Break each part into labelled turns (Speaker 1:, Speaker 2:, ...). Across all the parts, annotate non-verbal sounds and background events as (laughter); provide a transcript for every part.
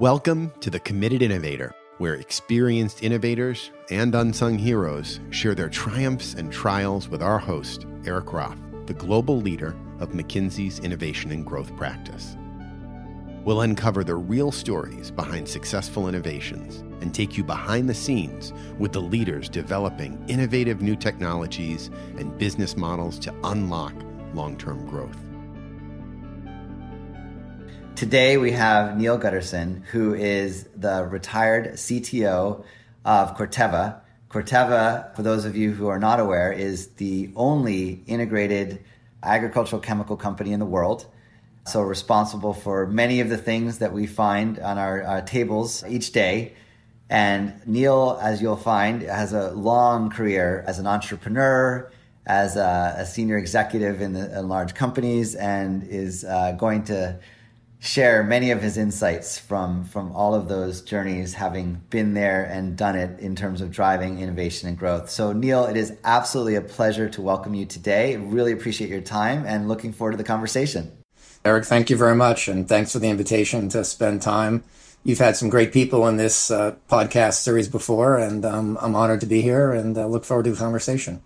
Speaker 1: Welcome to The Committed Innovator, where experienced innovators and unsung heroes share their triumphs and trials with our host, Erik Roth, the global leader of McKinsey's Innovation and Growth Practice. We'll uncover the real stories behind successful innovations and take you behind the scenes with the leaders developing innovative new technologies and business models to unlock long term growth.
Speaker 2: Today we have Neal Gutterson, who is the retired CTO of Corteva. Corteva, for those of you who are not aware, is the only integrated agricultural chemical company in the world. So responsible for many of the things that we find on our, our tables each day. And Neal, as you'll find, has a long career as an entrepreneur, as a, a senior executive in, the, in, large companies, and is uh, going to share many of his insights from from all of those journeys having been there and done it in terms of driving innovation and growth. So neal it is absolutely a pleasure to welcome you today. Really appreciate your time and looking forward to the conversation.
Speaker 3: Erik thank you very much and thanks for the invitation to spend time. You've had some great people in this uh, podcast series before and um, i'm honored to be here and uh, look forward to the conversation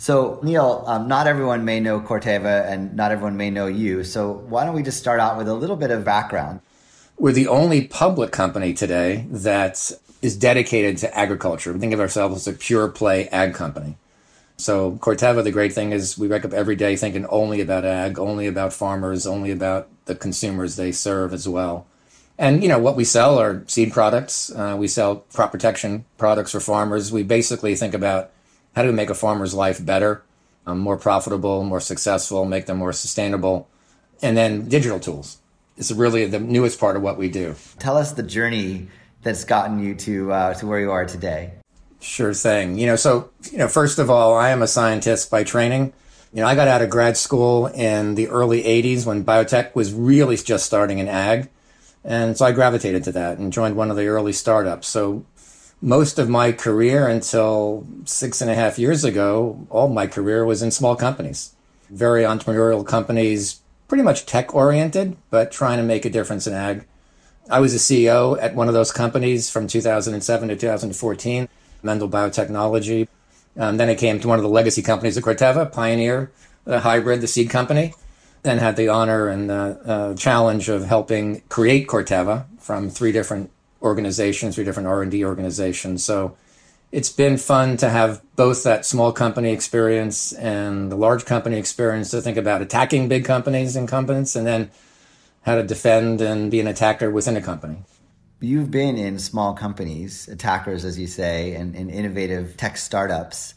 Speaker 2: so, Neal, um, not everyone may know Corteva and not everyone may know you. So, why don't we just start out with a little bit of background?
Speaker 3: We're the only public company today that is dedicated to agriculture. We think of ourselves as a pure play ag company. So, Corteva, the great thing is we wake up every day thinking only about ag, only about farmers, only about the consumers they serve as well. And, you know, what we sell are seed products. Uh, we sell crop protection products for farmers. We basically think about how do we make a farmer's life better, um, more profitable, more successful, make them more sustainable, and then digital tools. It's really the newest part of what we do.
Speaker 2: Tell us the journey that's gotten you to uh, to where you are today.
Speaker 3: Sure thing. You know, so you know, first of all, I am a scientist by training. You know, I got out of grad school in the early '80s when biotech was really just starting in ag, and so I gravitated to that and joined one of the early startups. So most of my career until six and a half years ago, all my career was in small companies, very entrepreneurial companies, pretty much tech oriented, but trying to make a difference in ag. I was a CEO at one of those companies from 2007 to 2014, Mendel Biotechnology. Um, then I came to one of the legacy companies of Corteva, Pioneer, the hybrid, the seed company. Then had the honor and the uh, challenge of helping create Corteva from three different organizations, three different R&D organizations. So it's been fun to have both that small company experience and the large company experience to think about attacking big companies, and companies and then how to defend and be an attacker within a company.
Speaker 2: You've been in small companies, attackers, as you say, and, and innovative tech startups.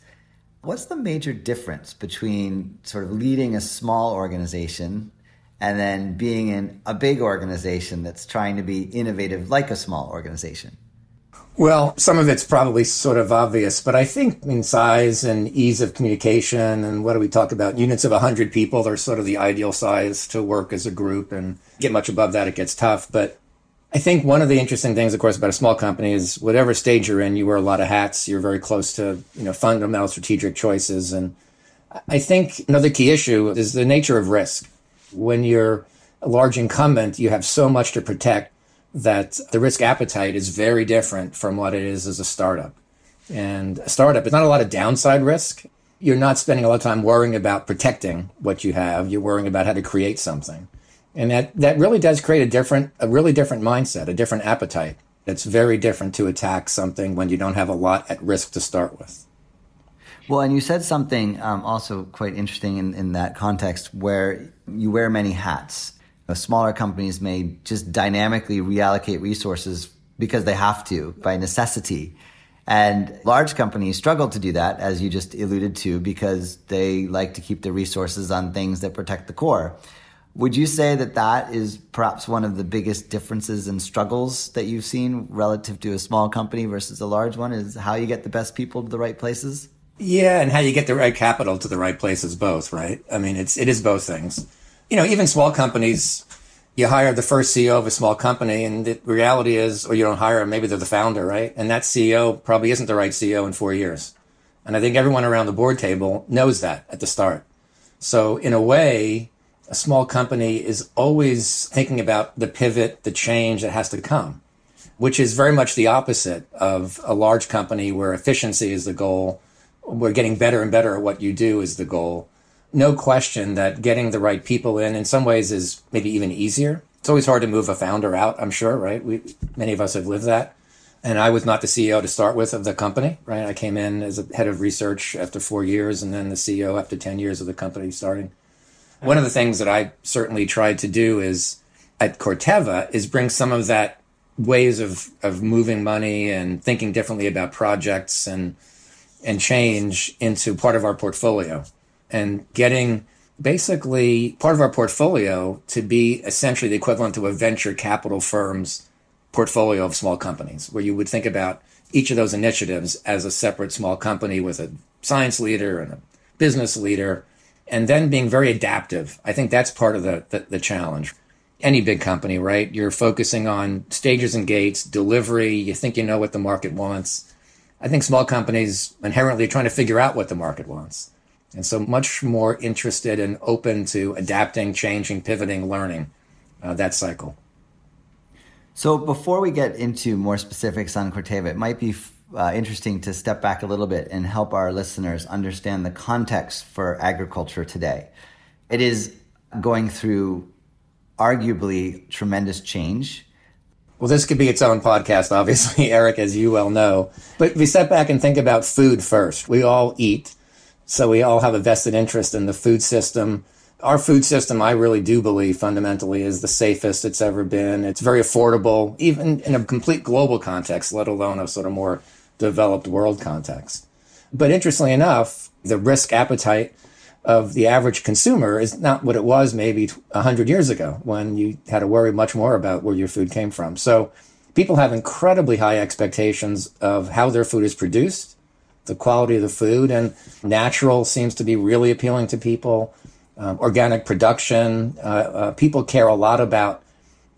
Speaker 2: What's the major difference between sort of leading a small organization and then being in a big organization that's trying to be innovative like a small organization?
Speaker 3: Well, some of it's probably sort of obvious, but I think in size and ease of communication and what do we talk about? Units of 100 people, they're sort of the ideal size to work as a group and get much above that, it gets tough. But I think one of the interesting things, of course, about a small company is whatever stage you're in, you wear a lot of hats. You're very close to, you know, fundamental strategic choices. And I think another key issue is the nature of risk when you're a large incumbent, you have so much to protect that the risk appetite is very different from what it is as a startup. And a startup, it's not a lot of downside risk. You're not spending a lot of time worrying about protecting what you have. You're worrying about how to create something. And that, that really does create a different, a really different mindset, a different appetite. It's very different to attack something when you don't have a lot at risk to start with.
Speaker 2: Well, and you said something um, also quite interesting in, in that context where you wear many hats. Know, smaller companies may just dynamically reallocate resources because they have to by necessity. And large companies struggle to do that, as you just alluded to, because they like to keep the resources on things that protect the core. Would you say that that is perhaps one of the biggest differences and struggles that you've seen relative to a small company versus a large one? Is how you get the best people to the right places?
Speaker 3: Yeah, and how you get the right capital to the right places, both, right? I mean, it's it is both things. You know, even small companies, you hire the first CEO of a small company, and the reality is, or you don't hire them, maybe they're the founder, right? And that CEO probably isn't the right CEO in four years. And I think everyone around the board table knows that at the start. So in a way, a small company is always thinking about the pivot, the change that has to come, which is very much the opposite of a large company where efficiency is the goal, where getting better and better at what you do is the goal. No question that getting the right people in, in some ways, is maybe even easier. It's always hard to move a founder out, I'm sure, right? We, many of us have lived that. And I was not the CEO to start with of the company, right? I came in as a head of research after four years and then the CEO after 10 years of the company starting. One of the things that I certainly tried to do is at Corteva is bring some of that ways of, of moving money and thinking differently about projects and, and change into part of our portfolio and getting basically part of our portfolio to be essentially the equivalent to a venture capital firm's portfolio of small companies, where you would think about each of those initiatives as a separate small company with a science leader and a business leader, and then being very adaptive. I think that's part of the, the, the challenge. Any big company, right? You're focusing on stages and gates, delivery, you think you know what the market wants. I think small companies inherently are trying to figure out what the market wants. And so much more interested and open to adapting, changing, pivoting, learning uh, that cycle.
Speaker 2: So before we get into more specifics on Corteva, it might be uh, interesting to step back a little bit and help our listeners understand the context for agriculture today. It is going through arguably tremendous change.
Speaker 3: Well, this could be its own podcast, obviously, (laughs) Erik, as you well know. But if we step back and think about food first, we all eat. So we all have a vested interest in the food system our food system, I really do believe fundamentally is the safest it's ever been. It's very affordable, even in a complete global context, let alone a sort of more developed world context. But interestingly enough, the risk appetite of the average consumer is not what it was maybe 100 years ago when you had to worry much more about where your food came from. So people have incredibly high expectations of how their food is produced, the quality of the food, and natural seems to be really appealing to people um, organic production. Uh, uh, people care a lot about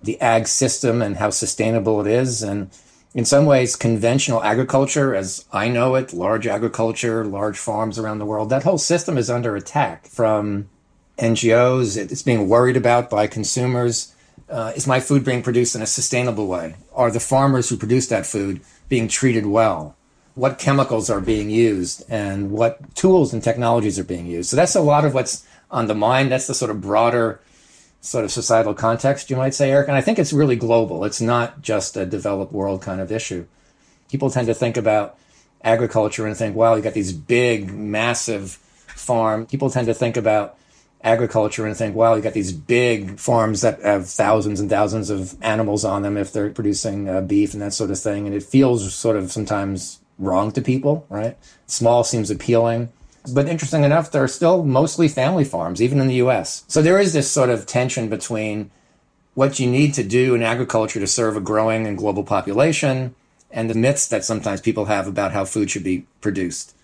Speaker 3: the ag system and how sustainable it is. And in some ways, conventional agriculture, as I know it, large agriculture, large farms around the world, that whole system is under attack from NGOs. It's being worried about by consumers. Uh, is my food being produced in a sustainable way? Are the farmers who produce that food being treated well? What chemicals are being used and what tools and technologies are being used? So that's a lot of what's on the mind. That's the sort of broader sort of societal context, you might say, Erik. And I think it's really global. It's not just a developed world kind of issue. People tend to think about agriculture and think, wow, you got these big, massive farm. People tend to think about agriculture and think, wow, you got these big farms that have thousands and thousands of animals on them if they're producing uh, beef and that sort of thing. And it feels sort of sometimes wrong to people, right? Small seems appealing. But interesting enough, there are still mostly family farms, even in the US. So there is this sort of tension between what you need to do in agriculture to serve a growing and global population and the myths that sometimes people have about how food should be produced.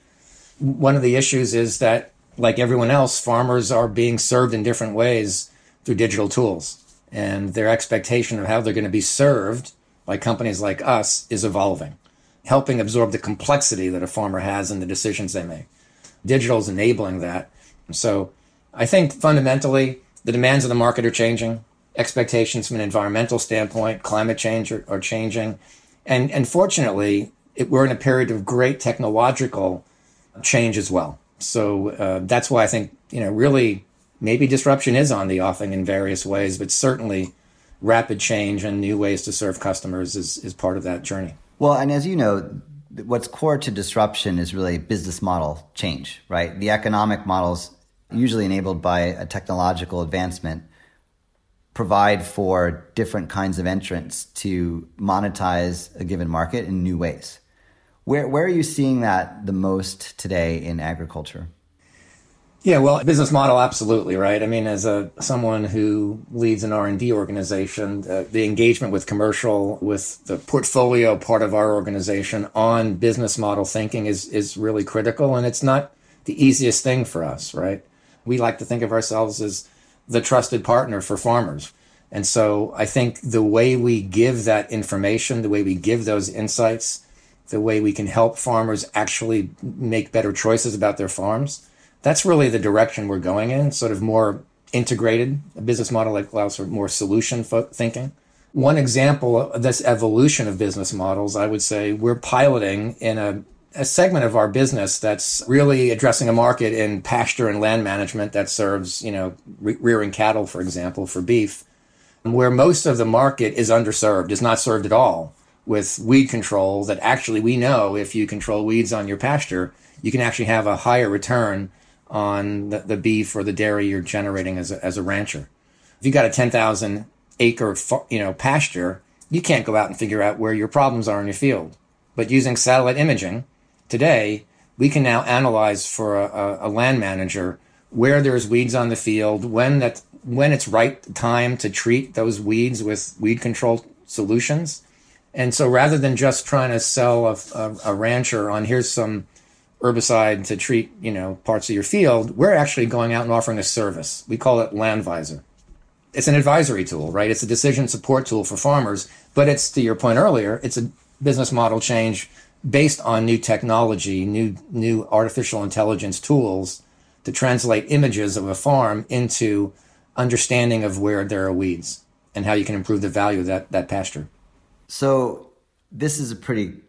Speaker 3: One of the issues is that, like everyone else, farmers are being served in different ways through digital tools. And their expectation of how they're going to be served by companies like us is evolving, helping absorb the complexity that a farmer has in the decisions they make digital is enabling that. So I think fundamentally the demands of the market are changing. Expectations from an environmental standpoint, climate change are, are changing. And, and fortunately, it, we're in a period of great technological change as well. So uh, that's why I think, you know, really maybe disruption is on the offing in various ways, but certainly rapid change and new ways to serve customers is, is part of that journey.
Speaker 2: Well, and as you know, what's core to disruption is really business model change, right? The economic models, usually enabled by a technological advancement, provide for different kinds of entrants to monetize a given market in new ways. Where, where are you seeing that the most today in agriculture?
Speaker 3: Yeah, well, business model, absolutely, right? I mean, as a someone who leads an R and D organization, uh, the engagement with commercial, with the portfolio part of our organization on business model thinking is is really critical, and it's not the easiest thing for us, right? We like to think of ourselves as the trusted partner for farmers, and so I think the way we give that information, the way we give those insights, the way we can help farmers actually make better choices about their farms that's really the direction we're going in, sort of more integrated. A business model that allows for more solution fo- thinking. One example of this evolution of business models, I would say, we're piloting in a, a segment of our business that's really addressing a market in pasture and land management that serves, you know, re- rearing cattle, for example, for beef, where most of the market is underserved, is not served at all with weed control. That actually we know if you control weeds on your pasture, you can actually have a higher return on the, the beef or the dairy you're generating as a, as a rancher. If you got a 10,000 acre, you know, pasture, you can't go out and figure out where your problems are in your field. But using satellite imaging today, we can now analyze for a, a land manager where there's weeds on the field, when that when it's right time to treat those weeds with weed control solutions. And so rather than just trying to sell a, a, a rancher on here's some herbicide to treat, you know, parts of your field, we're actually going out and offering a service. We call it LandVisor. It's an advisory tool, right? It's a decision support tool for farmers, but it's to your point earlier, it's a business model change based on new technology, new new artificial intelligence tools to translate images of a farm into understanding of where there are weeds and how you can improve the value of that that pasture.
Speaker 2: So this is a pretty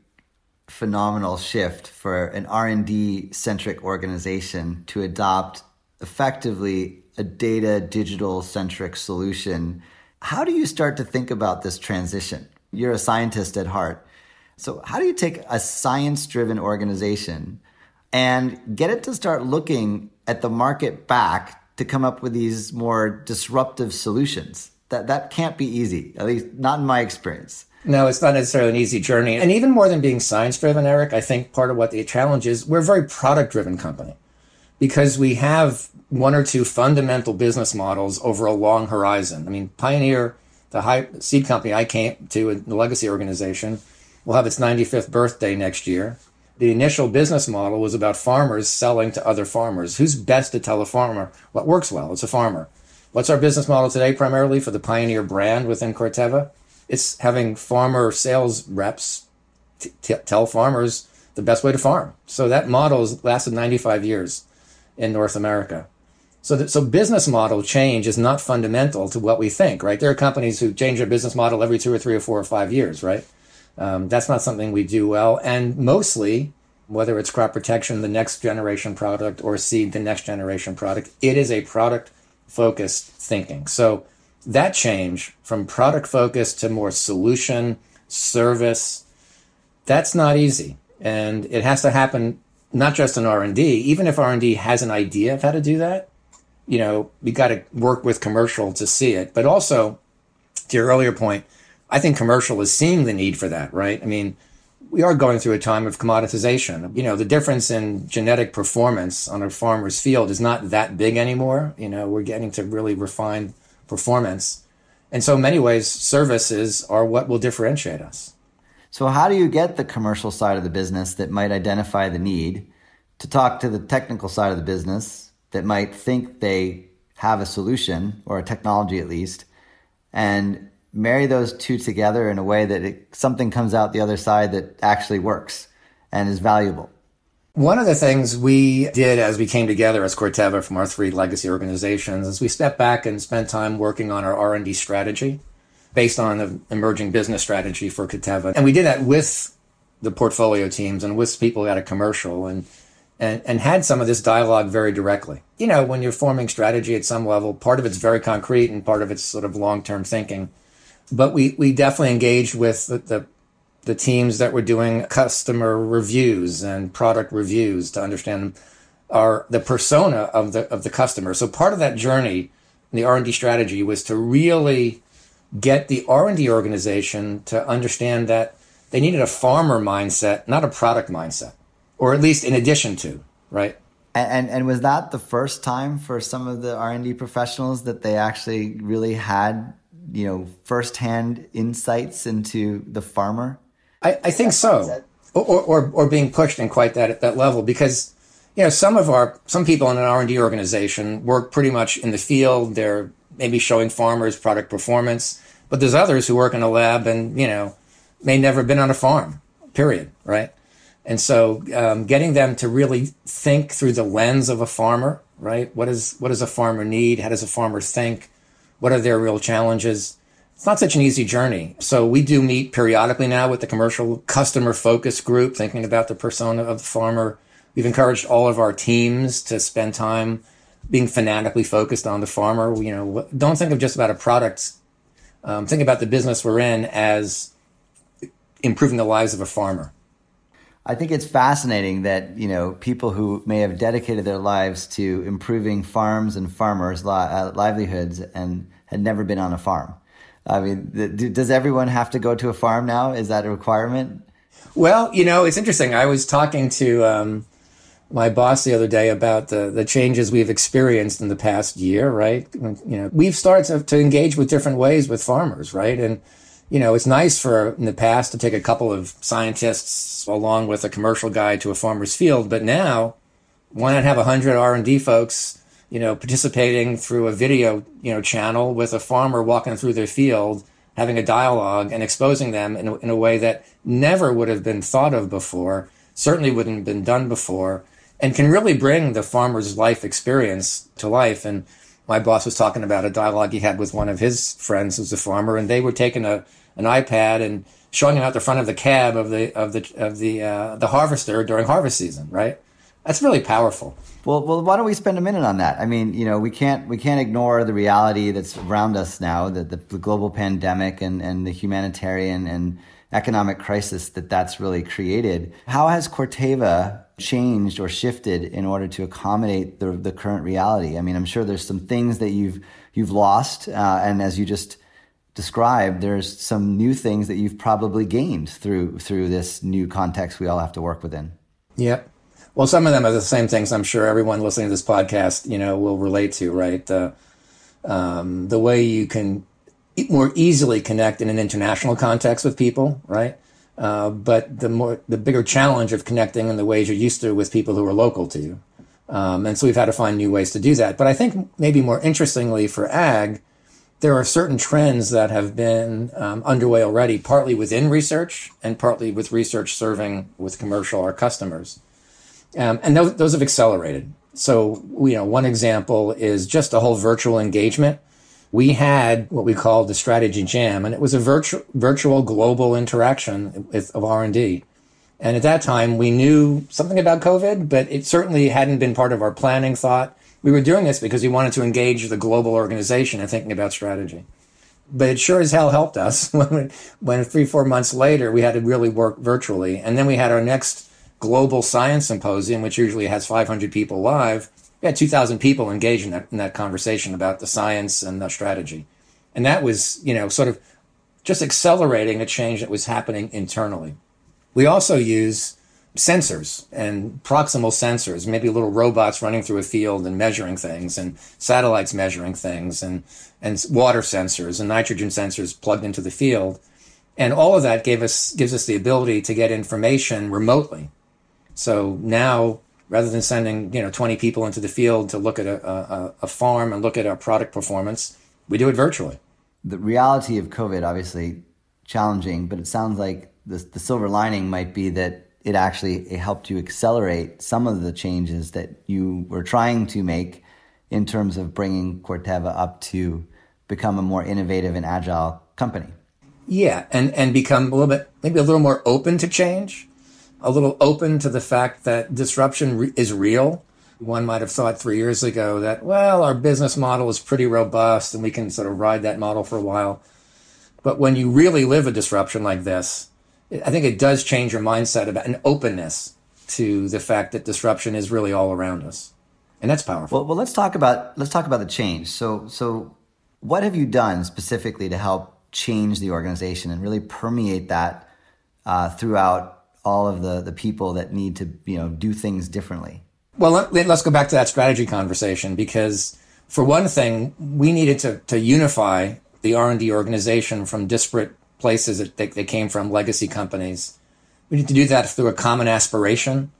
Speaker 2: phenomenal shift for an R&D centric organization to adopt effectively a data digital centric solution. How do you start to think about this transition? You're a scientist at heart. So how do you take a science driven organization and get it to start looking at the market back to come up with these more disruptive solutions? That that can't be easy, at least not in my experience.
Speaker 3: No, it's not necessarily an easy journey. And even more than being science driven, Erik, I think part of what the challenge is, we're a very product driven company because we have one or two fundamental business models over a long horizon. I mean, Pioneer, the high seed company I came to, the legacy organization, will have its 95th birthday next year. The initial business model was about farmers selling to other farmers. Who's best to tell a farmer what works well? It's a farmer. What's our business model today primarily for the Pioneer brand within Corteva? It's having farmer sales reps t- t- tell farmers the best way to farm. So that model has lasted 95 years in North America. So, that, so business model change is not fundamental to what we think, right? There are companies who change their business model every two or three or four or five years, right? Um, that's not something we do well. And mostly, whether it's crop protection, the next generation product, or seed, the next generation product, it is a product focused thinking. So that change from product focus to more solution service that's not easy. And it has to happen not just in r&d even if r&d has an idea of how to do that you know we got to work with commercial to see it. But also to your earlier point i think commercial is seeing the need for that right? I mean we are going through a time of commoditization. You know the difference in genetic performance on a farmer's field is not that big anymore. You know we're getting to really refine performance. And so, in many ways, services are what will differentiate us.
Speaker 2: So, how do you get the commercial side of the business that might identify the need to talk to the technical side of the business that might think they have a solution or a technology at least, and marry those two together in a way that it, something comes out the other side that actually works and is valuable?
Speaker 3: One of the things we did as we came together as Corteva from our three legacy organizations is we stepped back and spent time working on our R&D strategy based on the emerging business strategy for Corteva. And we did that with the portfolio teams and with people at a commercial and, and, and had some of this dialogue very directly. You know, when you're forming strategy at some level, part of it's very concrete and part of it's sort of long-term thinking. But we, we definitely engaged with the, the the teams that were doing customer reviews and product reviews to understand our the persona of the of the customer. So part of that journey, the R and D strategy, was to really get the R and D organization to understand that they needed a farmer mindset, not a product mindset, or at least in addition to right.
Speaker 2: And, and was that the first time for some of the R and D professionals that they actually really had you know firsthand insights into the farmer?
Speaker 3: I, I think so, or, or or being pushed in quite that that level because you know some of our some people in an R and D organization work pretty much in the field. They're maybe showing farmers product performance, but there's others who work in a lab and you know may never have been on a farm. Period. Right. And so, um, getting them to really think through the lens of a farmer, right? What is what does a farmer need? How does a farmer think? What are their real challenges? It's not such an easy journey. So we do meet periodically now with the commercial customer focus group, thinking about the persona of the farmer. We've encouraged all of our teams to spend time being fanatically focused on the farmer. You know, don't think of just about a product. Um, think about the business we're in as improving the lives of a farmer.
Speaker 2: I think it's fascinating that you know people who may have dedicated their lives to improving farms and farmers' li- uh, livelihoods and had never been on a farm. I mean, th- does everyone have to go to a farm now? Is that a requirement?
Speaker 3: Well, you know, it's interesting. I was talking to um, my boss the other day about the the changes we've experienced in the past year. Right? You know, we've started to, to engage with different ways with farmers. Right? And you know, it's nice for in the past to take a couple of scientists along with a commercial guy to a farmer's field, but now why not have a hundred R and D folks, you know, participating through a video, you know, channel with a farmer walking through their field, having a dialogue and exposing them in a, in a way that never would have been thought of before, certainly wouldn't have been done before, and can really bring the farmer's life experience to life. And my boss was talking about a dialogue he had with one of his friends who's a farmer, and they were taking a an iPad and showing him out the front of the cab of the of the of the uh, the harvester during harvest season, right? That's really powerful.
Speaker 2: Well, well, why don't we spend a minute on that? I mean, you know, we can't we can't ignore the reality that's around us now, the, the, the global pandemic and and the humanitarian and economic crisis that that's really created. How has Corteva changed or shifted in order to accommodate the the current reality? I mean, I'm sure there's some things that you've you've lost, uh, and as you just described, there's some new things that you've probably gained through through this new context we all have to work within.
Speaker 3: Yep. Well, some of them are the same things. I'm sure everyone listening to this podcast, you know, will relate to. Right. The um, the way you can more easily connect in an international context with people. Right. Uh, but the more the bigger challenge of connecting in the ways you're used to with people who are local to you. Um, and so we've had to find new ways to do that. But I think maybe more interestingly for ag, there are certain trends that have been um, underway already, partly within research and partly with research serving with commercial or customers. Um, and those, those have accelerated. So, you know, one example is just a whole virtual engagement. We had what we called the strategy jam, and it was a virtual, virtual global interaction with, of R&D. And at that time, we knew something about COVID, but it certainly hadn't been part of our planning thought we were doing this because we wanted to engage the global organization in thinking about strategy. But it sure as hell helped us (laughs) when, when three, four months later, we had to really work virtually. And then we had our next global science symposium, which usually has 500 people live. We had 2,000 people engaged in that, in that conversation about the science and the strategy. And that was, you know, sort of just accelerating a change that was happening internally. We also use sensors and proximal sensors, maybe little robots running through a field and measuring things, and satellites measuring things, and, and water sensors and nitrogen sensors plugged into the field. And all of that gave us, gives us the ability to get information remotely. So now, rather than sending you know 20 people into the field to look at a, a, a farm and look at our product performance, we do it virtually.
Speaker 2: The reality of COVID, obviously challenging, but it sounds like the, the silver lining might be that it actually it helped you accelerate some of the changes that you were trying to make in terms of bringing Corteva up to become a more innovative and agile company.
Speaker 3: Yeah, and and become a little bit maybe a little more open to change, a little open to the fact that disruption re- is real. One might have thought three years ago that well, our business model is pretty robust and we can sort of ride that model for a while. But when you really live a disruption like this, I think it does change your mindset about an openness to the fact that disruption is really all around us, and that's powerful.
Speaker 2: Well, well, let's talk about let's talk about the change. So, so what have you done specifically to help change the organization and really permeate that uh, throughout all of the the people that need to you know do things differently?
Speaker 3: Well, let, us go back to that strategy conversation because, for one thing, we needed to to unify the R and D organization from disparate places that they, they came from, legacy companies. We need to do that through a common aspiration,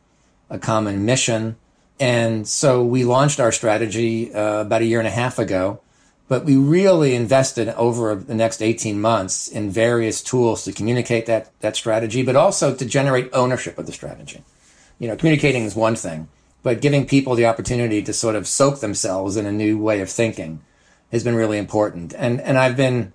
Speaker 3: a common mission. And so we launched our strategy uh, about a year and a half ago, but we really invested over the next 18 months in various tools to communicate that, that strategy, but also to generate ownership of the strategy. You know, communicating is one thing, but giving people the opportunity to sort of soak themselves in a new way of thinking has been really important. And and I've been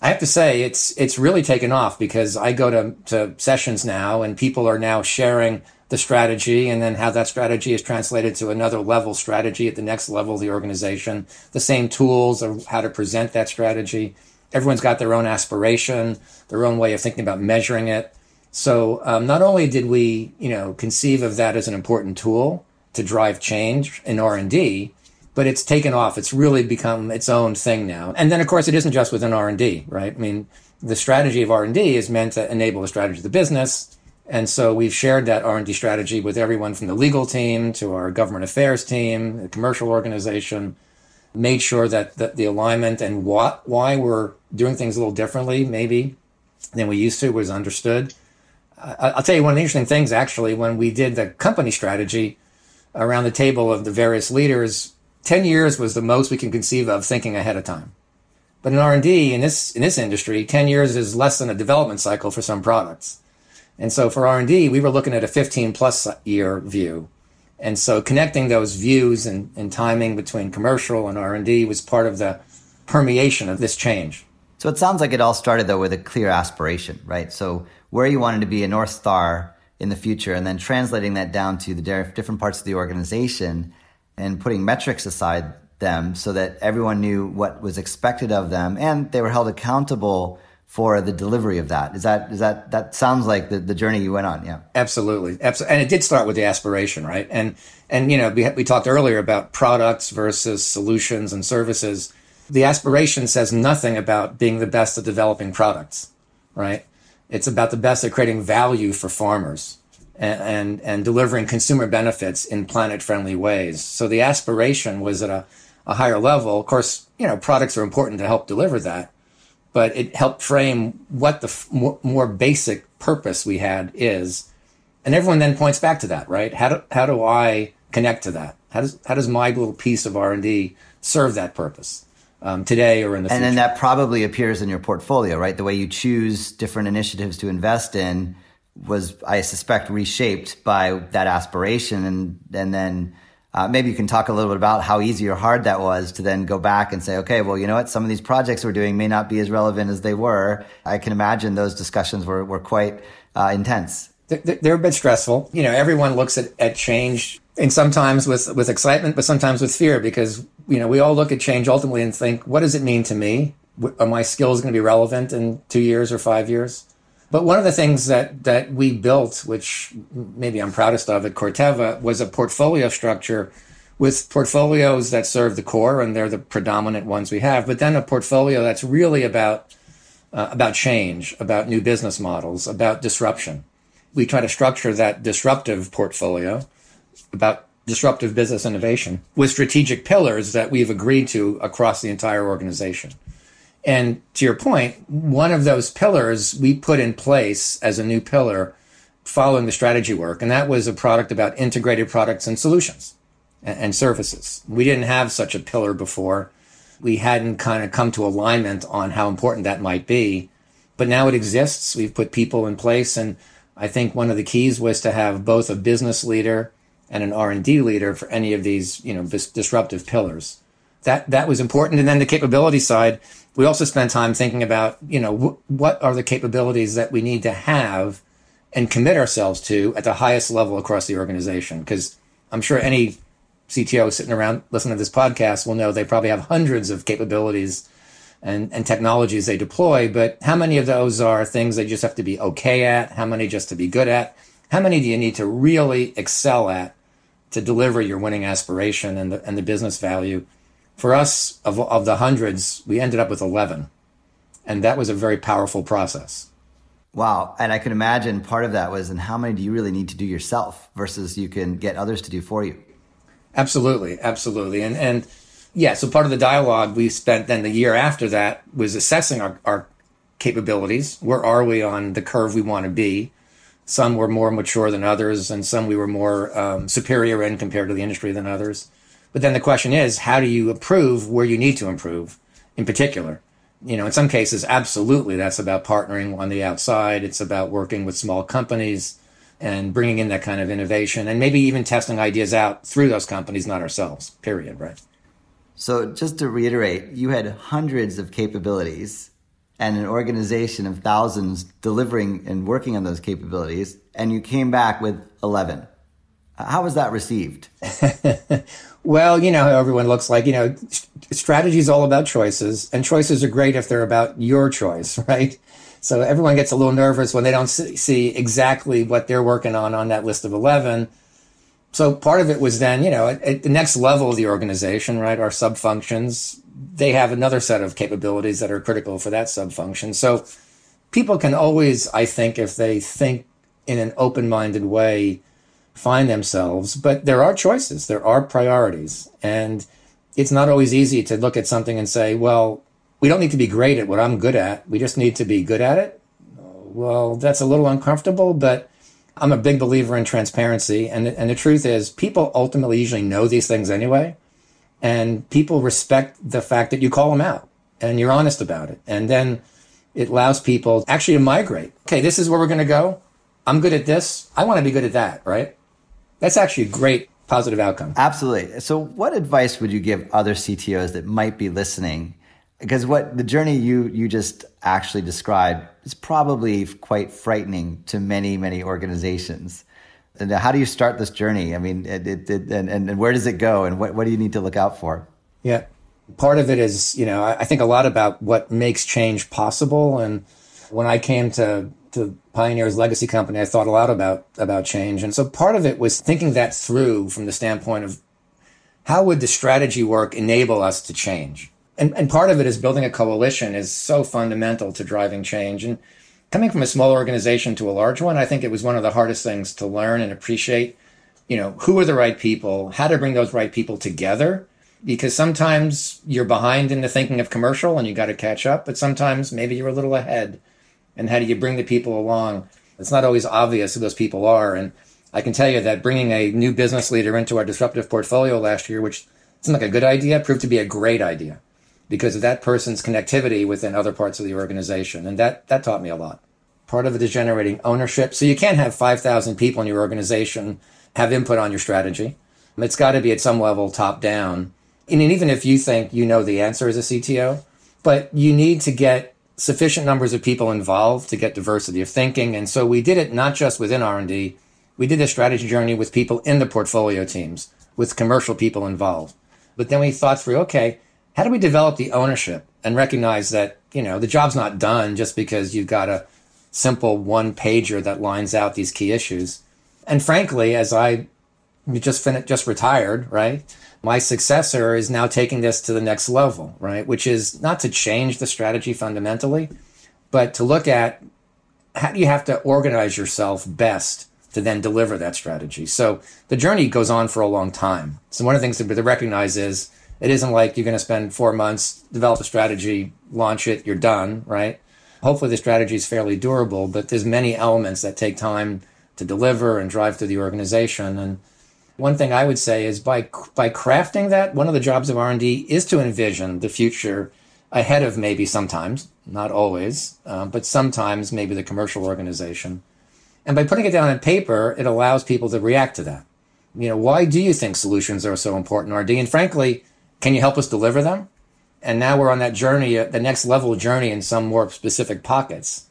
Speaker 3: I have to say it's it's really taken off because I go to, to sessions now and people are now sharing the strategy and then how that strategy is translated to another level strategy at the next level of the organization, the same tools of how to present that strategy. Everyone's got their own aspiration, their own way of thinking about measuring it. So um, not only did we, you know, conceive of that as an important tool to drive change in R and D, but it's taken off. It's really become its own thing now. And then, of course, it isn't just within R and D, right? I mean, the strategy of R and D is meant to enable the strategy of the business. And so we've shared that R and D strategy with everyone from the legal team to our government affairs team, the commercial organization, made sure that, the alignment and what, why we're doing things a little differently, maybe than we used to was understood. I'll tell you one of the interesting things actually, when we did the company strategy around the table of the various leaders, 10 years was the most we can conceive of thinking ahead of time. But in R&D in this in this industry, 10 years is less than a development cycle for some products. And so for R&D, we were looking at a 15 plus year view. And so connecting those views and, and timing between commercial and R&D was part of the permeation of this change.
Speaker 2: So it sounds like it all started though with a clear aspiration, right? So where you wanted to be a North Star in the future and then translating that down to the different parts of the organization and putting metrics aside them so that everyone knew what was expected of them and they were held accountable for the delivery of that. Is that is that that sounds like the, the journey you went on? Yeah,
Speaker 3: absolutely, absolutely. And it did start with the aspiration, right? And and you know we we talked earlier about products versus solutions and services. The aspiration says nothing about being the best at developing products, right? It's about the best at creating value for farmers and, and, and delivering consumer benefits in planet friendly ways. So the aspiration was at a, a higher level. Of course, you know, products are important to help deliver that, but it helped frame what the f- more, basic purpose we had is. And everyone then points back to that, right? How do, how do I connect to that? How does, how does my little piece of R&D serve that purpose? Um, today or in the
Speaker 2: and
Speaker 3: future.
Speaker 2: then that probably appears in your portfolio, right? The way you choose different initiatives to invest in was, I suspect, reshaped by that aspiration. And, and then uh, maybe you can talk a little bit about how easy or hard that was to then go back and say, okay, well, you know what? Some of these projects we're doing may not be as relevant as they were. I can imagine those discussions were, were quite uh, intense.
Speaker 3: They're, they're a bit stressful. You know, everyone looks at, at change and sometimes with, with excitement, but sometimes with fear because, you know, we all look at change ultimately and think, what does it mean to me? Are my skills going to be relevant in two years or five years? But one of the things that, that we built, which maybe I'm proudest of at Corteva, was a portfolio structure with portfolios that serve the core, and they're the predominant ones we have, but then a portfolio that's really about, uh, about change, about new business models, about disruption. We try to structure that disruptive portfolio about disruptive business innovation with strategic pillars that we've agreed to across the entire organization. And to your point, one of those pillars we put in place as a new pillar following the strategy work, and that was a product about integrated products and solutions and, and services. We didn't have such a pillar before. We hadn't kind of come to alignment on how important that might be, but now it exists. We've put people in place, and I think one of the keys was to have both a business leader and an R&D leader for any of these, you know, dis- disruptive pillars. That that was important, and then the capability side we also spent time thinking about, you know, wh- what are the capabilities that we need to have and commit ourselves to at the highest level across the organization. Because I'm sure any CTO sitting around listening to this podcast will know they probably have hundreds of capabilities and, and technologies they deploy, but how many of those are things they just have to be okay at? How many just to be good at? How many do you need to really excel at to deliver your winning aspiration and the, and the business value? For us, of, of the hundreds, we ended up with 11. And that was a very powerful process.
Speaker 2: Wow. And I can imagine part of that was, and how many do you really need to do yourself versus you can get others to do for you?
Speaker 3: Absolutely. Absolutely. And, and yeah, so part of the dialogue we spent then the year after that was assessing our, our capabilities. Where are we on the curve we want to be? Some were more mature than others, and some we were more um, superior in compared to the industry than others. But then the question is, how do you improve where you need to improve in particular? You know, in some cases, absolutely, that's about partnering on the outside. It's about working with small companies and bringing in that kind of innovation and maybe even testing ideas out through those companies, not ourselves, period, right?
Speaker 2: So, just to reiterate, you had hundreds of capabilities and an organization of thousands delivering and working on those capabilities, and you came back with 11. How was that received? (laughs)
Speaker 3: well, you know how everyone looks like. You know, strategy is all about choices, and choices are great if they're about your choice, (laughs) right? So everyone gets a little nervous when they don't see exactly what they're working on on that list of 11 so part of it was then, you know, at, at the next level of the organization, right? Our sub functions, they have another set of capabilities that are critical for that sub function. So people can always, I think, if they think in an open minded way, find themselves. But there are choices, there are priorities. And it's not always easy to look at something and say, well, we don't need to be great at what I'm good at. We just need to be good at it. Well, that's a little uncomfortable, but I'm a big believer in transparency. And, and the truth is, people ultimately usually know these things anyway. And people respect the fact that you call them out and you're honest about it. And then it allows people actually to migrate. Okay, this is where we're going to go. I'm good at this. I want to be good at that, right? That's actually a great positive outcome.
Speaker 2: Absolutely. So, what advice would you give other CTOs that might be listening? Because what the journey you you just actually described is probably quite frightening to many many organizations. And how do you start this journey? I mean it, it, it, and, and where does it go? And what, what do you need to look out for?
Speaker 3: Yeah. Part of it is you know I, I think a lot about what makes change possible. And when i came to to pioneer's legacy company i thought a lot about about change and so part of it was thinking that through from the standpoint of how would the strategy work enable us to change and, and part of it is building a coalition is so fundamental to driving change. And coming from a small organization to a large one, I think it was one of the hardest things to learn and appreciate, you know, who are the right people, how to bring those right people together. Because sometimes you're behind in the thinking of commercial and you got to catch up, but sometimes maybe you're a little ahead. And how do you bring the people along? It's not always obvious who those people are. And I can tell you that bringing a new business leader into our disruptive portfolio last year, which seemed like a good idea, proved to be a great idea because of that person's connectivity within other parts of the organization. And that, that taught me a lot. Part of it is generating ownership. So you can't have 5,000 people in your organization have input on your strategy. It's got to be at some level top down. And even if you think you know the answer as a CTO, but you need to get sufficient numbers of people involved to get diversity of thinking. And so we did it not just within R&D. We did a strategy journey with people in the portfolio teams, with commercial people involved. But then we thought through, okay, how do we develop the ownership and recognize that, you know, the job's not done just because you've got a simple one pager that lines out these key issues? And frankly, as I just finished, just retired, right? My successor is now taking this to the next level, right? Which is not to change the strategy fundamentally, but to look at how do you have to organize yourself best to then deliver that strategy. So the journey goes on for a long time. So one of the things to, recognize is it isn't like you're going to spend four months, develop a strategy, launch it, you're done, right? Hopefully the strategy is fairly durable, but there's many elements that take time to deliver and drive through the organization. And one thing I would say is by by crafting that, one of the jobs of R&D is to envision the future ahead of maybe sometimes, not always, um, but sometimes maybe the commercial organization. And by putting it down on paper, it allows people to react to that. You know, why do you think solutions are so important R&D? And frankly, can you help us deliver them? And now we're on that journey, uh, the next level journey in some more specific pockets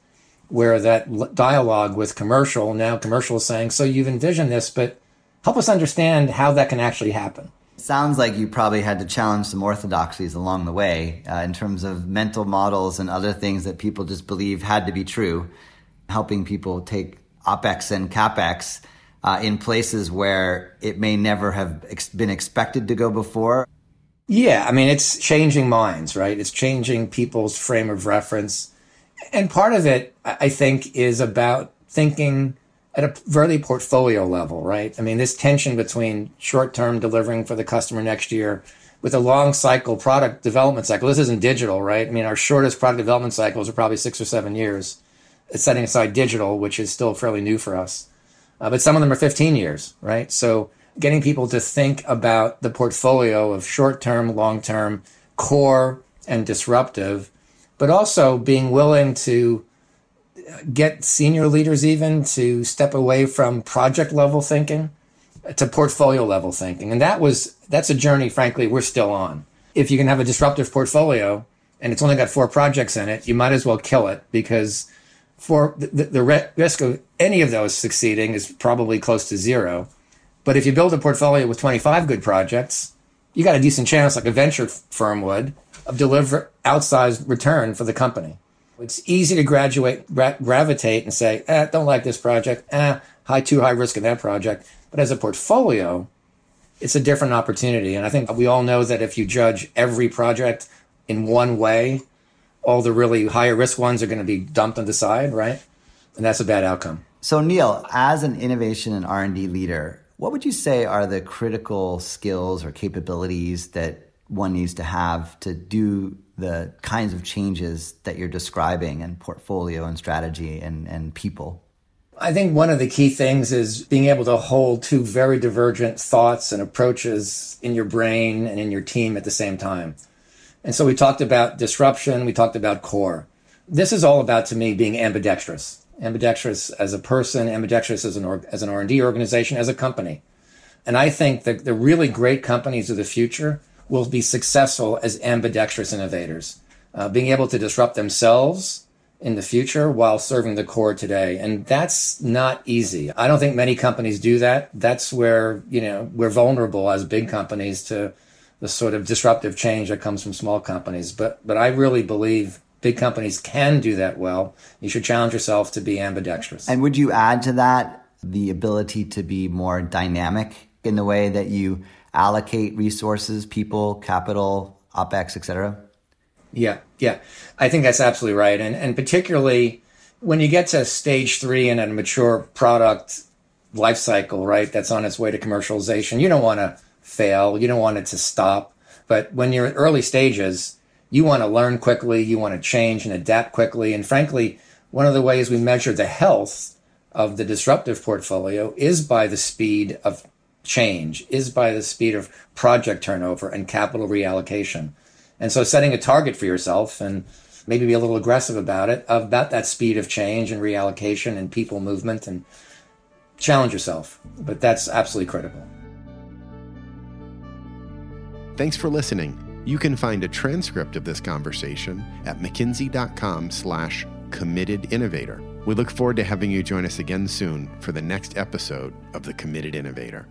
Speaker 3: where that dialogue with commercial, now commercial is saying, so you've envisioned this, but help us understand how that can actually happen.
Speaker 2: Sounds like you probably had to challenge some orthodoxies along the way uh, in terms of mental models and other things that people just believe had to be true, helping people take OPEX and CAPEX uh, in places where it may never have ex- been expected to go before.
Speaker 3: Yeah, I mean, it's changing minds, right? It's changing people's frame of reference. And part of it, I think, is about thinking at a very portfolio level, right? I mean, this tension between short term delivering for the customer next year with a long cycle product development cycle. This isn't digital, right? I mean, our shortest product development cycles are probably six or seven years. Setting aside digital, which is still fairly new for us. Uh, but some of them are 15 years, right? So getting people to think about the portfolio of short term, long term, core, and disruptive, but also being willing to get senior leaders even to step away from project level thinking to portfolio level thinking. And that was, that's a journey, frankly, we're still on. If you can have a disruptive portfolio and it's only got four projects in it, you might as well kill it because for the, the risk of any of those succeeding is probably close to zero. But if you build a portfolio with 25 good projects, you got a decent chance, like a venture firm would, of deliver outsized return for the company. It's easy to graduate, gra- gravitate and say, eh, don't like this project, eh, high, too high risk in that project. But as a portfolio, it's a different opportunity. And I think we all know that if you judge every project in one way, all the really higher risk ones are going to be dumped on the side, right? And that's a bad outcome.
Speaker 2: So Neal, as an innovation and R&D leader, what would you say are the critical skills or capabilities that one needs to have to do the kinds of changes that you're describing in portfolio and strategy and, and people?
Speaker 3: I think one of the key things is being able to hold two very divergent thoughts and approaches in your brain and in your team at the same time. And so we talked about disruption, we talked about core. This is all about to me being ambidextrous. Ambidextrous as a person, ambidextrous as an or, as an R&D organization, as a company. And I think that the really great companies of the future will be successful as ambidextrous innovators, uh, being able to disrupt themselves in the future while serving the core today. And that's not easy. I don't think many companies do that. That's where, you know, we're vulnerable as big companies to the sort of disruptive change that comes from small companies. But but I really believe big companies can do that well. You should challenge yourself to be ambidextrous.
Speaker 2: And would you add to that the ability to be more dynamic in the way that you allocate resources, people, capital, opex, etc.?
Speaker 3: Yeah, yeah, I think that's absolutely right, and and particularly when you get to stage three in a mature product life cycle, right? That's on its way to commercialization. You don't want to fail. You don't want it to stop. But when you're in early stages, you want to learn quickly. You want to change and adapt quickly. And frankly, one of the ways we measure the health of the disruptive portfolio is by the speed of change is by the speed of project turnover and capital reallocation. And so setting a target for yourself and maybe be a little aggressive about it, about that speed of change and reallocation and people movement and challenge yourself. But that's absolutely critical.
Speaker 1: Thanks for listening. You can find a transcript of this conversation at mckinsey.com slash committed innovator. We look forward to having you join us again soon for the next episode of The Committed Innovator.